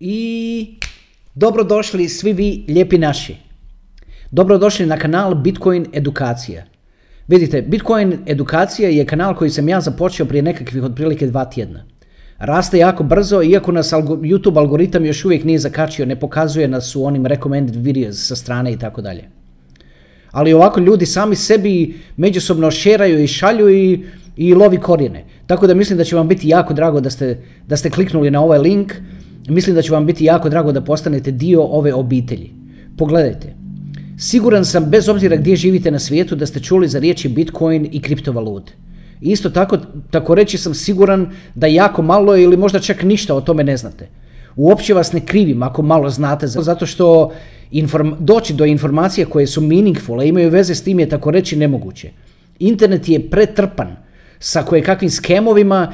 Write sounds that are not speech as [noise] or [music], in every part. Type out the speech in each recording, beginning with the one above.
I dobrodošli svi vi lijepi naši. Dobrodošli na kanal Bitcoin Edukacija. Vidite, Bitcoin Edukacija je kanal koji sam ja započeo prije nekakvih otprilike dva tjedna. Raste jako brzo, iako nas YouTube algoritam još uvijek nije zakačio, ne pokazuje nas u onim recommended videos sa strane i tako dalje. Ali ovako ljudi sami sebi međusobno šeraju i šalju i, i lovi korijene. Tako da mislim da će vam biti jako drago da ste, da ste kliknuli na ovaj link Mislim da će vam biti jako drago da postanete dio ove obitelji. Pogledajte. Siguran sam, bez obzira gdje živite na svijetu, da ste čuli za riječi Bitcoin i kriptovalute. Isto tako, tako reći sam siguran da jako malo ili možda čak ništa o tome ne znate. Uopće vas ne krivim ako malo znate, zato što doći do informacija koje su meaningful, a imaju veze s tim je tako reći nemoguće. Internet je pretrpan sa koje kakvim skemovima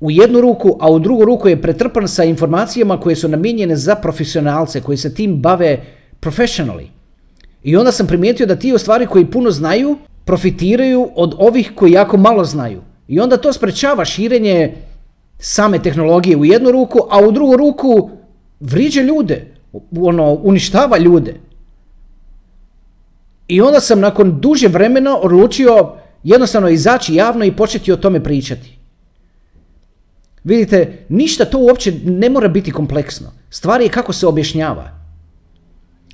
u jednu ruku, a u drugu ruku je pretrpan sa informacijama koje su namijenjene za profesionalce, koji se tim bave professionally. I onda sam primijetio da ti u stvari koji puno znaju, profitiraju od ovih koji jako malo znaju. I onda to sprečava širenje same tehnologije u jednu ruku, a u drugu ruku vriđe ljude, ono, uništava ljude. I onda sam nakon duže vremena odlučio jednostavno izaći javno i početi o tome pričati. Vidite, ništa to uopće ne mora biti kompleksno. Stvar je kako se objašnjava.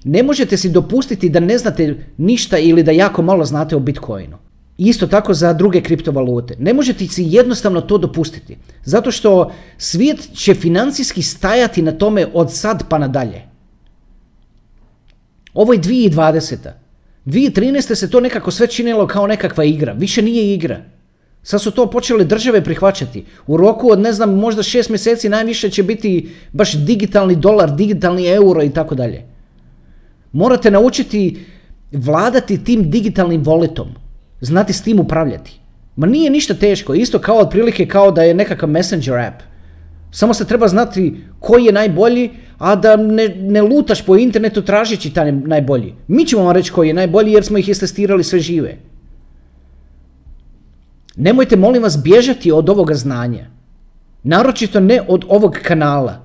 Ne možete si dopustiti da ne znate ništa ili da jako malo znate o Bitcoinu. Isto tako za druge kriptovalute. Ne možete si jednostavno to dopustiti. Zato što svijet će financijski stajati na tome od sad pa nadalje. Ovo je 2020. 2013. se to nekako sve činilo kao nekakva igra. Više nije igra. Sad su to počele države prihvaćati. U roku od, ne znam, možda šest mjeseci najviše će biti baš digitalni dolar, digitalni euro i tako dalje. Morate naučiti vladati tim digitalnim voletom. Znati s tim upravljati. Ma nije ništa teško, isto kao otprilike kao da je nekakav messenger app. Samo se treba znati koji je najbolji, a da ne, ne lutaš po internetu tražeći taj najbolji. Mi ćemo vam reći koji je najbolji jer smo ih istestirali sve žive. Nemojte molim vas bježati od ovoga znanja. Naročito ne od ovog kanala.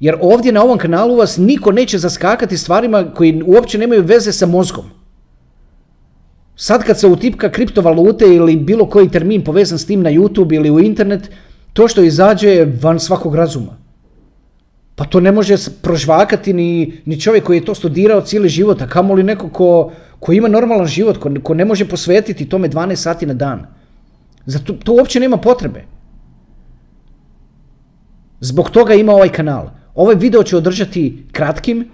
Jer ovdje na ovom kanalu vas niko neće zaskakati stvarima koji uopće nemaju veze sa mozgom. Sad kad se utipka kriptovalute ili bilo koji termin povezan s tim na YouTube ili u internet, to što izađe je van svakog razuma. Pa to ne može prožvakati ni, ni čovjek koji je to studirao cijeli život, a kamoli neko ko, ko ima normalan život, ko, ko ne može posvetiti tome 12 sati na dan. Zato to uopće nema potrebe. Zbog toga ima ovaj kanal. Ovaj video ću održati kratkim.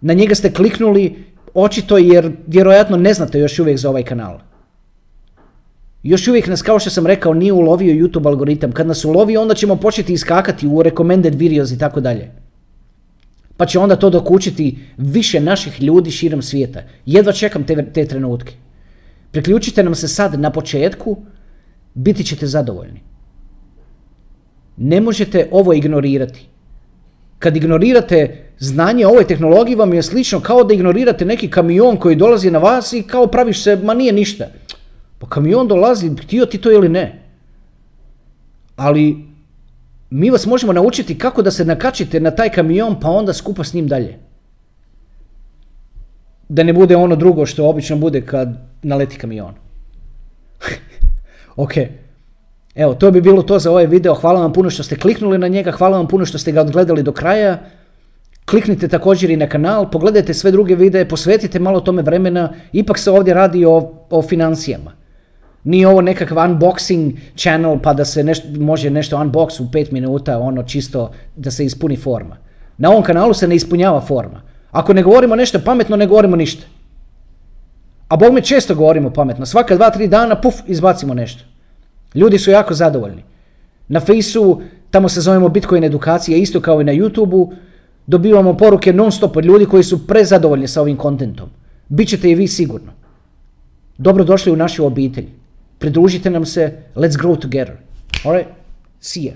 Na njega ste kliknuli očito jer vjerojatno ne znate još uvijek za ovaj kanal. Još uvijek nas, kao što sam rekao, nije ulovio YouTube algoritam. Kad nas ulovi, onda ćemo početi iskakati u recommended videos i tako dalje. Pa će onda to dokučiti više naših ljudi širom svijeta. Jedva čekam te, te trenutke. Priključite nam se sad na početku, biti ćete zadovoljni. Ne možete ovo ignorirati. Kad ignorirate znanje o ovoj tehnologiji vam je slično kao da ignorirate neki kamion koji dolazi na vas i kao praviš se, ma nije ništa. Pa kamion dolazi, htio ti to ili ne. Ali mi vas možemo naučiti kako da se nakačite na taj kamion pa onda skupa s njim dalje. Da ne bude ono drugo što obično bude kad naleti kamion. [laughs] ok. Evo, to bi bilo to za ovaj video. Hvala vam puno što ste kliknuli na njega, hvala vam puno što ste ga odgledali do kraja. Kliknite također i na kanal, pogledajte sve druge videe, posvetite malo tome vremena. Ipak se ovdje radi o, o financijama. Nije ovo nekakav unboxing channel pa da se nešto, može nešto unbox u 5 minuta, ono čisto da se ispuni forma. Na ovom kanalu se ne ispunjava forma. Ako ne govorimo nešto pametno, ne govorimo ništa. A Bog me često govorimo pametno. Svaka dva, tri dana, puf, izbacimo nešto. Ljudi su jako zadovoljni. Na Faceu, tamo se zovemo Bitcoin edukacija, isto kao i na YouTubeu, dobivamo poruke non stop od ljudi koji su prezadovoljni sa ovim kontentom. Bićete i vi sigurno. Dobrodošli u našu obitelj. Pridružite nam se, let's grow together. Alright, see ya.